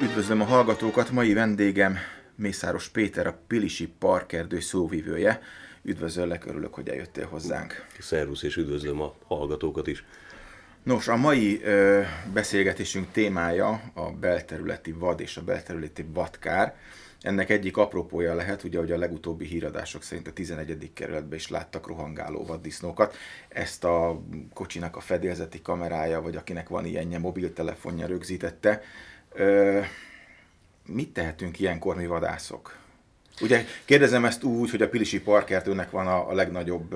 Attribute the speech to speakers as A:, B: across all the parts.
A: Üdvözlöm a hallgatókat, mai vendégem Mészáros Péter, a Pilisi Parkerdő szóvivője. Üdvözöllek, örülök, hogy eljöttél hozzánk.
B: Szervusz, és üdvözlöm a hallgatókat is.
A: Nos, a mai ö, beszélgetésünk témája a belterületi vad és a belterületi vadkár. Ennek egyik apropója lehet, ugye, hogy a legutóbbi híradások szerint a 11. kerületben is láttak rohangáló vaddisznókat. Ezt a kocsinak a fedélzeti kamerája, vagy akinek van ilyenje, mobiltelefonja rögzítette. Mit tehetünk ilyenkor mi vadászok? Ugye kérdezem ezt úgy, hogy a Pilisi Parkertőnek van a, a legnagyobb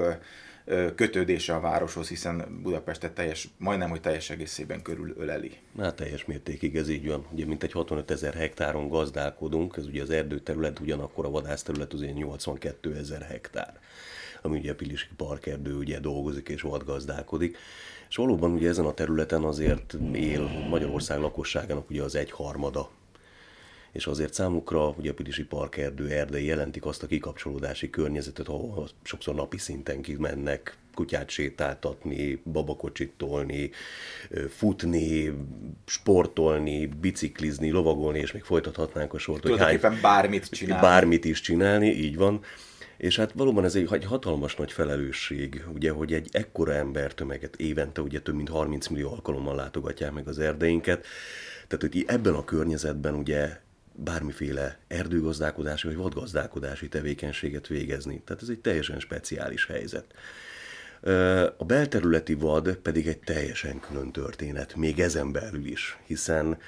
A: kötődése a városhoz, hiszen Budapestet teljes, majdnem, hogy teljes egészében körül öleli.
B: Hát teljes mértékig ez így van. Ugye mintegy 65 ezer hektáron gazdálkodunk, ez ugye az erdőterület, ugyanakkor a vadászterület az 82 ezer hektár ami ugye Pilisi Parkerdő ugye dolgozik és vadgazdálkodik. És valóban ugye ezen a területen azért él Magyarország lakosságának ugye az egyharmada és azért számukra ugye a Pilisi Parkerdő erdei jelentik azt a kikapcsolódási környezetet, ahol sokszor napi szinten kimennek kutyát sétáltatni, babakocsit tolni, futni, sportolni, biciklizni, lovagolni, és még folytathatnánk a sort.
A: Tulajdonképpen hány, bármit csinálni.
B: Bármit is csinálni, így van. És hát valóban ez egy hatalmas nagy felelősség, ugye, hogy egy ekkora embertömeget évente ugye több mint 30 millió alkalommal látogatják meg az erdeinket, tehát hogy ebben a környezetben ugye bármiféle erdőgazdálkodási vagy vadgazdálkodási tevékenységet végezni. Tehát ez egy teljesen speciális helyzet. A belterületi vad pedig egy teljesen külön történet, még ezen belül is, hiszen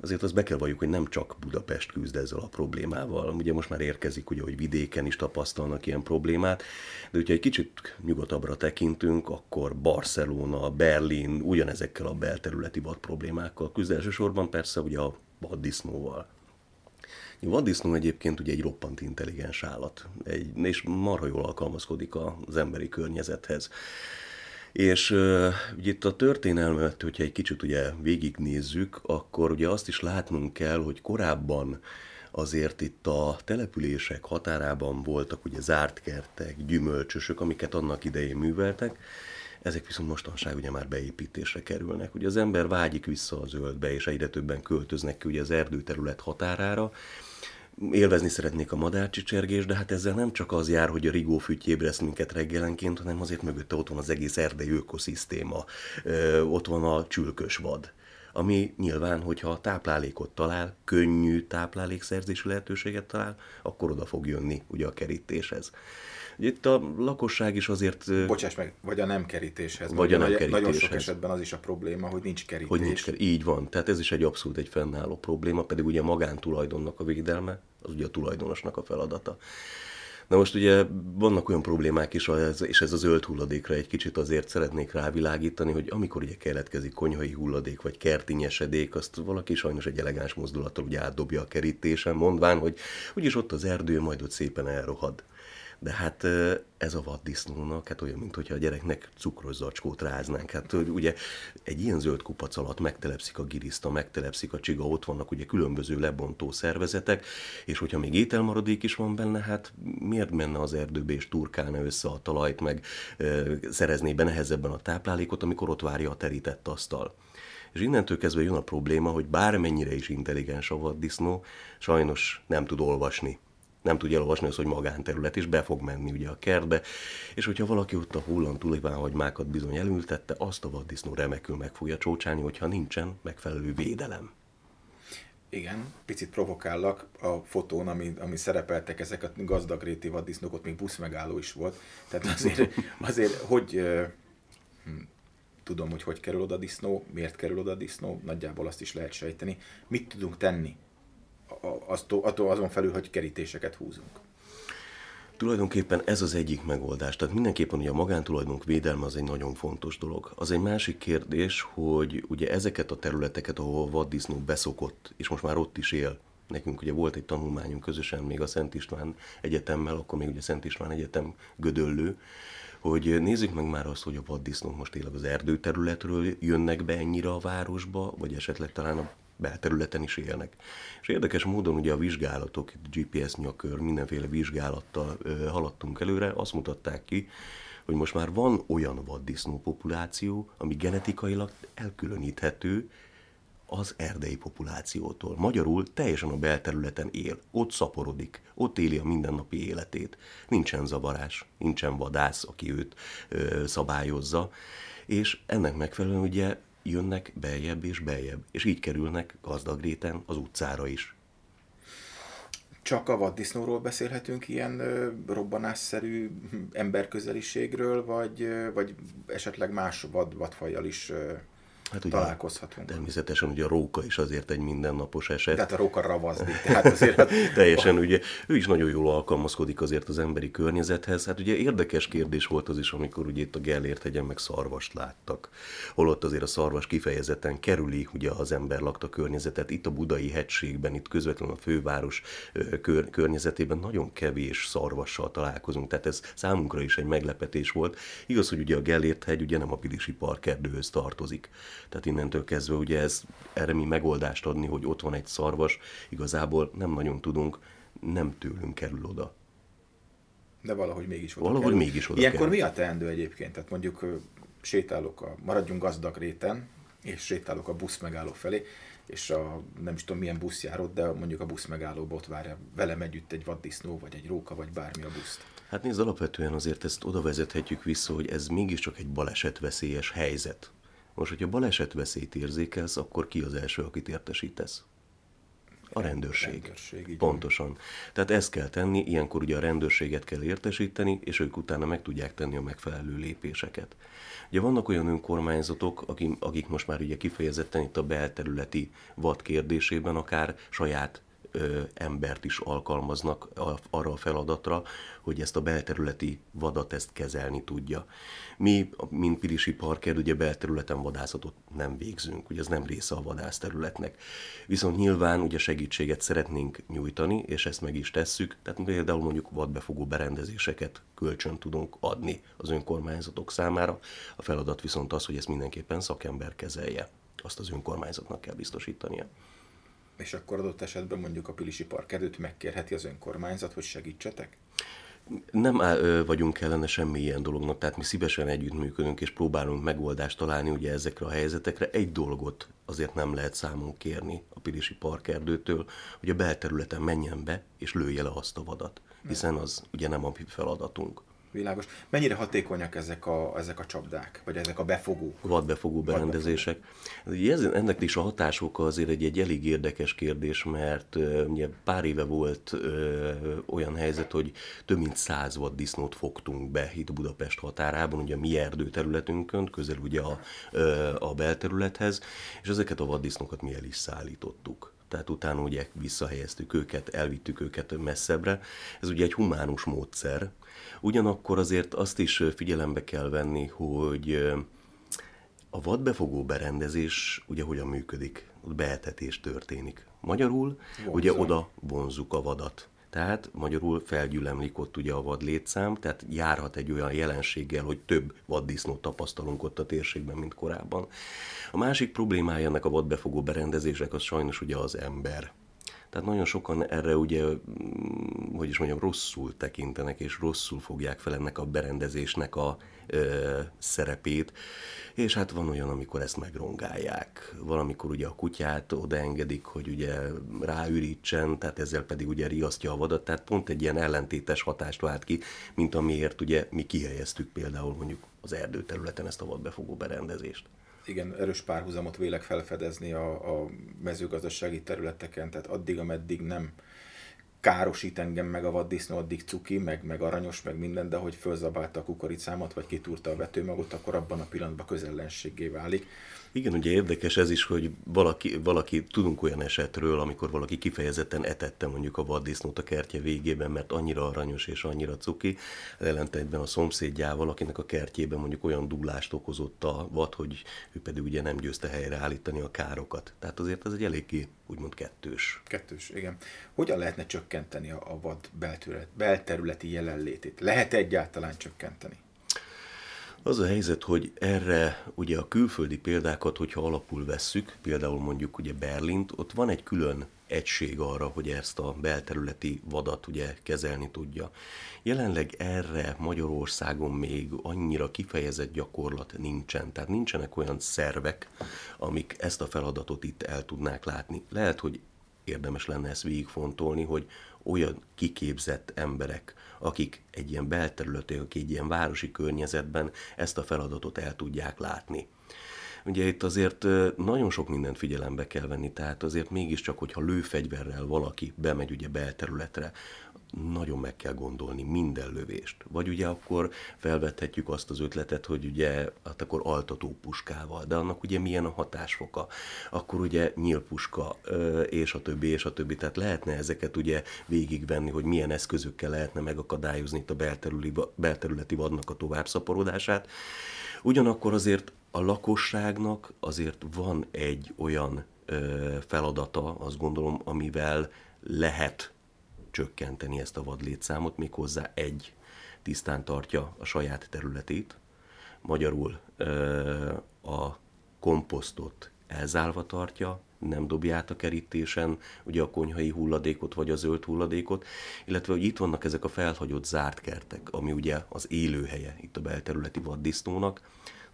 B: azért azt be kell valljuk, hogy nem csak Budapest küzd ezzel a problémával. Ugye most már érkezik, ugye, hogy vidéken is tapasztalnak ilyen problémát, de hogyha egy kicsit nyugatabbra tekintünk, akkor Barcelona, Berlin ugyanezekkel a belterületi vad problémákkal küzd elsősorban persze ugye a vaddisznóval. A vaddisznó egyébként ugye egy roppant intelligens állat, egy, és marha jól alkalmazkodik az emberi környezethez. És uh, ugye itt a történelmet, hogyha egy kicsit ugye végignézzük, akkor ugye azt is látnunk kell, hogy korábban azért itt a települések határában voltak ugye zárt kertek, gyümölcsösök, amiket annak idején műveltek, ezek viszont mostanság ugye már beépítésre kerülnek. Ugye az ember vágyik vissza a zöldbe, és egyre többen költöznek ki ugye az erdőterület határára, élvezni szeretnék a madárcsicsergés, de hát ezzel nem csak az jár, hogy a rigó füty ébreszt minket reggelenként, hanem azért mögötte ott van az egész erdei ökoszisztéma, ott van a csülkös vad ami nyilván, hogyha táplálékot talál, könnyű táplálékszerzési lehetőséget talál, akkor oda fog jönni ugye a kerítéshez. Itt a lakosság is azért...
A: Bocsáss meg, vagy a nem kerítéshez.
B: Vagy a nem kerítéshez.
A: Nagyon sok esetben az is a probléma, hogy nincs kerítés.
B: Hogy nincs kerítés. Így van. Tehát ez is egy abszolút egy fennálló probléma, pedig ugye a magántulajdonnak a védelme, az ugye a tulajdonosnak a feladata. Na most ugye vannak olyan problémák is, és ez a zöld hulladékra egy kicsit azért szeretnék rávilágítani, hogy amikor ugye keletkezik konyhai hulladék, vagy kertinyesedék, azt valaki sajnos egy elegáns mozdulattal ugye átdobja a kerítésen, mondván, hogy úgyis ott az erdő, majd ott szépen elrohad. De hát ez a vaddisznónak, hát olyan, mintha a gyereknek cukros zacskót ráznánk. Hát ugye egy ilyen zöld kupac alatt megtelepszik a giriszta, megtelepszik a csiga, ott vannak ugye különböző lebontó szervezetek, és hogyha még ételmaradék is van benne, hát miért menne az erdőbe és turkálna össze a talajt, meg szerezné be nehezebben a táplálékot, amikor ott várja a terített asztal. És innentől kezdve jön a probléma, hogy bármennyire is intelligens a vaddisznó, sajnos nem tud olvasni nem tudja elolvasni az, hogy magánterület, és be fog menni ugye a kertbe, és hogyha valaki ott a hullan hagymákat bizony elültette, azt a vaddisznó remekül meg fogja csócsálni, hogyha nincsen megfelelő védelem.
A: Igen, picit provokállak a fotón, ami, ami szerepeltek ezek a gazdag réti vaddisznók, ott még buszmegálló is volt. Tehát azért, azért hogy hm, tudom, hogy hogy kerül oda a disznó, miért kerül oda a disznó, nagyjából azt is lehet sejteni. Mit tudunk tenni attól, azon felül, hogy kerítéseket húzunk.
B: Tulajdonképpen ez az egyik megoldás. Tehát mindenképpen ugye a magántulajdonk védelme az egy nagyon fontos dolog. Az egy másik kérdés, hogy ugye ezeket a területeket, ahol a vaddisznó beszokott, és most már ott is él, nekünk ugye volt egy tanulmányunk közösen még a Szent István Egyetemmel, akkor még ugye Szent István Egyetem Gödöllő, hogy nézzük meg már azt, hogy a vaddisznók most tényleg az erdőterületről jönnek be ennyire a városba, vagy esetleg talán a belterületen is élnek. És érdekes módon ugye a vizsgálatok, GPS nyakör, mindenféle vizsgálattal haladtunk előre, azt mutatták ki, hogy most már van olyan vaddisznó populáció, ami genetikailag elkülöníthető az erdei populációtól. Magyarul teljesen a belterületen él, ott szaporodik, ott éli a mindennapi életét. Nincsen zavarás, nincsen vadász, aki őt ö, szabályozza, és ennek megfelelően ugye jönnek beljebb és beljebb, és így kerülnek gazdag réten az utcára is.
A: Csak a vaddisznóról beszélhetünk ilyen robbanásszerű emberközeliségről, vagy, vagy esetleg más vad, vadfajjal is hát ugye, találkozhatunk.
B: Természetesen ugye a róka is azért egy mindennapos eset.
A: Tehát a róka ravazdi, tehát azért... Hát...
B: Teljesen, ugye, ő is nagyon jól alkalmazkodik azért az emberi környezethez. Hát ugye érdekes kérdés volt az is, amikor ugye itt a Gellért hegyen meg szarvast láttak. Holott azért a szarvas kifejezetten kerüli ugye az ember lakta környezetet. Itt a Budai hegységben, itt közvetlenül a főváros kör, környezetében nagyon kevés szarvassal találkozunk, tehát ez számunkra is egy meglepetés volt. Igaz, hogy ugye a Gellért hegy ugye nem a Pilisi Parkerdőhöz tartozik tehát innentől kezdve ugye ez, erre mi megoldást adni, hogy ott van egy szarvas, igazából nem nagyon tudunk, nem tőlünk kerül oda.
A: De valahogy mégis
B: oda Valahogy
A: kerül.
B: mégis oda
A: Ilyenkor kerül. mi a teendő egyébként? Tehát mondjuk sétálok a, maradjunk gazdag réten, és sétálok a busz megálló felé, és a nem is tudom milyen busz jár ott, de mondjuk a busz megállóba ott várja velem együtt egy vaddisznó, vagy egy róka, vagy bármi a buszt.
B: Hát nézd, alapvetően azért ezt oda vezethetjük vissza, hogy ez mégiscsak egy balesetveszélyes helyzet. Most, hogyha balesetveszélyt érzékelsz, akkor ki az első, akit értesítesz? A rendőrség. rendőrség Pontosan. Tehát ezt kell tenni, ilyenkor ugye a rendőrséget kell értesíteni, és ők utána meg tudják tenni a megfelelő lépéseket. Ugye vannak olyan önkormányzatok, akik, akik most már ugye kifejezetten itt a belterületi vad kérdésében akár saját embert is alkalmaznak arra a feladatra, hogy ezt a belterületi vadat ezt kezelni tudja. Mi, mint Pilisi Parker, ugye belterületen vadászatot nem végzünk, ugye ez nem része a vadászterületnek. Viszont nyilván ugye segítséget szeretnénk nyújtani, és ezt meg is tesszük, tehát például mondjuk vadbefogó berendezéseket kölcsön tudunk adni az önkormányzatok számára. A feladat viszont az, hogy ezt mindenképpen szakember kezelje. Azt az önkormányzatnak kell biztosítania
A: és akkor adott esetben mondjuk a Pilisi Park megkérheti az önkormányzat, hogy segítsetek?
B: Nem áll, vagyunk ellene semmi ilyen dolognak, tehát mi szívesen együttműködünk és próbálunk megoldást találni ugye ezekre a helyzetekre. Egy dolgot azért nem lehet számon kérni a Pilisi Parkerdőtől, hogy a belterületen menjen be és lője le azt a vadat, hiszen az ugye nem a feladatunk.
A: Világos. Mennyire hatékonyak ezek a, ezek a csapdák, vagy ezek a befogó?
B: Vadbefogó berendezések. Vadbefogó. Ennek is a hatásoka azért egy, egy elég érdekes kérdés, mert ugye pár éve volt uh, olyan helyzet, hogy több mint száz vaddisznót fogtunk be itt Budapest határában, ugye a mi erdőterületünkön, közel ugye a, uh, a belterülethez, és ezeket a vaddisznókat mi el is szállítottuk tehát utána ugye visszahelyeztük őket, elvittük őket messzebbre. Ez ugye egy humánus módszer, Ugyanakkor azért azt is figyelembe kell venni, hogy a vadbefogó berendezés ugye hogyan működik, ott beetetés történik. Magyarul Vonzom. ugye oda vonzuk a vadat. Tehát magyarul felgyülemlik ott ugye a vad létszám, tehát járhat egy olyan jelenséggel, hogy több vaddisznót tapasztalunk ott a térségben, mint korábban. A másik problémája ennek a vadbefogó berendezések az sajnos ugye az ember. Tehát nagyon sokan erre ugye, mm, hogy is mondjam, rosszul tekintenek, és rosszul fogják fel ennek a berendezésnek a ö, szerepét, és hát van olyan, amikor ezt megrongálják. Valamikor ugye a kutyát odaengedik, hogy ugye ráürítsen, tehát ezzel pedig ugye riasztja a vadat, tehát pont egy ilyen ellentétes hatást vált ki, mint amiért ugye mi kihelyeztük például mondjuk az erdőterületen ezt a vadbefogó berendezést
A: igen, erős párhuzamot vélek felfedezni a, a mezőgazdasági területeken, tehát addig, ameddig nem károsít engem meg a vaddisznó, addig cuki, meg, meg aranyos, meg minden, de hogy fölzabálta a kukoricámat, vagy kitúrta a vetőmagot, akkor abban a pillanatban közellenséggé válik.
B: Igen, ugye érdekes ez is, hogy valaki, valaki, tudunk olyan esetről, amikor valaki kifejezetten etette mondjuk a vaddisznót a kertje végében, mert annyira aranyos és annyira cuki, ellentétben a szomszédjával, akinek a kertjében mondjuk olyan dúlást okozott a vad, hogy ő pedig ugye nem győzte helyre állítani a károkat. Tehát azért ez egy eléggé úgymond kettős.
A: Kettős, igen. Hogyan lehetne csökkenteni a vad belterületi jelenlétét? Lehet egyáltalán csökkenteni?
B: Az a helyzet, hogy erre ugye a külföldi példákat, hogyha alapul vesszük, például mondjuk ugye Berlint, ott van egy külön egység arra, hogy ezt a belterületi vadat ugye kezelni tudja. Jelenleg erre Magyarországon még annyira kifejezett gyakorlat nincsen, tehát nincsenek olyan szervek, amik ezt a feladatot itt el tudnák látni. Lehet, hogy érdemes lenne ezt végigfontolni, hogy olyan kiképzett emberek, akik egy ilyen belterületi, akik egy ilyen városi környezetben ezt a feladatot el tudják látni. Ugye itt azért nagyon sok mindent figyelembe kell venni, tehát azért mégiscsak, hogyha lőfegyverrel valaki bemegy ugye belterületre, nagyon meg kell gondolni minden lövést. Vagy ugye akkor felvethetjük azt az ötletet, hogy ugye hát akkor altató puskával, de annak ugye milyen a hatásfoka. Akkor ugye nyílpuska, és a többi, és a többi. Tehát lehetne ezeket ugye végigvenni, hogy milyen eszközökkel lehetne megakadályozni itt a belterületi, vadnak a továbbszaporodását. Ugyanakkor azért a lakosságnak azért van egy olyan feladata, azt gondolom, amivel lehet csökkenteni ezt a vadlétszámot, méghozzá egy tisztán tartja a saját területét, magyarul a komposztot elzálva tartja, nem dobja át a kerítésen ugye a konyhai hulladékot vagy a zöld hulladékot, illetve hogy itt vannak ezek a felhagyott zárt kertek, ami ugye az élőhelye itt a belterületi vaddisznónak,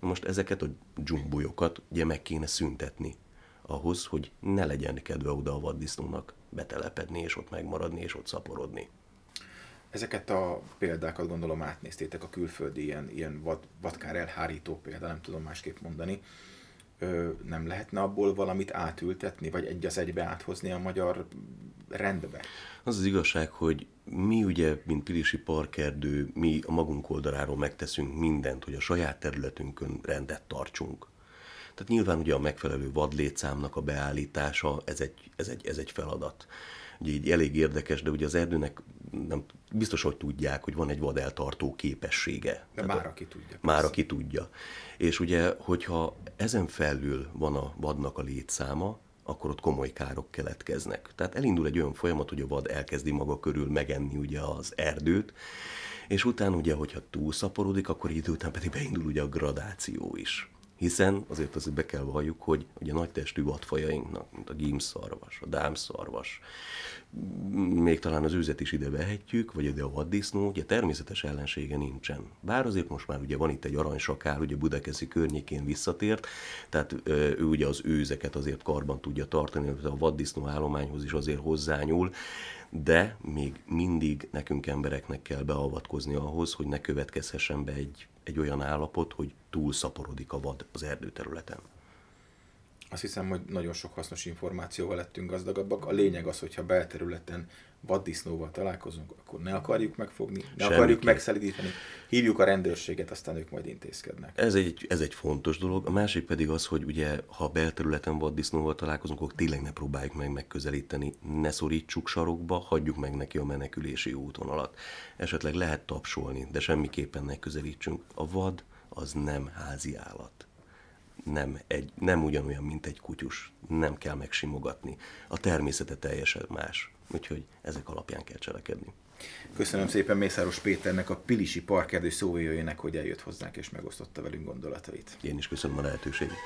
B: Na most ezeket a dzsumbulyokat ugye meg kéne szüntetni ahhoz, hogy ne legyen kedve oda a vaddisznónak betelepedni, és ott megmaradni, és ott szaporodni.
A: Ezeket a példákat gondolom átnéztétek, a külföldi ilyen, ilyen vad, vadkár elhárító példa, nem tudom másképp mondani. Ö, nem lehetne abból valamit átültetni, vagy egy az egybe áthozni a magyar rendbe?
B: Az az igazság, hogy mi ugye, mint Pilisi Parkerdő, mi a magunk oldaláról megteszünk mindent, hogy a saját területünkön rendet tartsunk. Tehát nyilván ugye a megfelelő vadlétszámnak a beállítása, ez egy, ez egy, ez egy feladat. Ugye így elég érdekes, de ugye az erdőnek nem, biztos, hogy tudják, hogy van egy vadeltartó képessége.
A: De már aki tudja.
B: Már aki tudja. És ugye, hogyha ezen felül van a vadnak a létszáma, akkor ott komoly károk keletkeznek. Tehát elindul egy olyan folyamat, hogy a vad elkezdi maga körül megenni ugye az erdőt, és utána ugye, hogyha túlszaporodik, akkor idő után pedig beindul ugye a gradáció is. Hiszen azért azért be kell valljuk, hogy ugye a nagytestű vadfajainknak, mint a gímszarvas, a dámszarvas, még talán az őzet is ide vehetjük, vagy ide a vaddisznó, ugye természetes ellensége nincsen. Bár azért most már ugye van itt egy aranysakál, ugye Budakeszi környékén visszatért, tehát ő ugye az őzeket azért karban tudja tartani, a vaddisznó állományhoz is azért hozzányúl, de még mindig nekünk embereknek kell beavatkozni ahhoz, hogy ne következhessen be egy, egy olyan állapot, hogy túlszaporodik a vad az erdőterületen.
A: Azt hiszem, hogy nagyon sok hasznos információval lettünk gazdagabbak. A lényeg az, hogyha belterületen vaddisznóval találkozunk, akkor ne akarjuk megfogni, ne Semmi akarjuk megszelidíteni, hívjuk a rendőrséget, aztán ők majd intézkednek.
B: Ez egy, ez egy fontos dolog. A másik pedig az, hogy ugye, ha belterületen vaddisznóval találkozunk, akkor tényleg ne próbáljuk meg megközelíteni, ne szorítsuk sarokba, hagyjuk meg neki a menekülési útvonalat. Esetleg lehet tapsolni, de semmiképpen ne közelítsünk. A vad az nem házi állat nem, egy, nem ugyanolyan, mint egy kutyus. Nem kell megsimogatni. A természete teljesen más. Úgyhogy ezek alapján kell cselekedni.
A: Köszönöm szépen Mészáros Péternek, a Pilisi Parkerdő szóvivőjének, hogy eljött hozzánk és megosztotta velünk gondolatait.
B: Én is köszönöm a lehetőséget.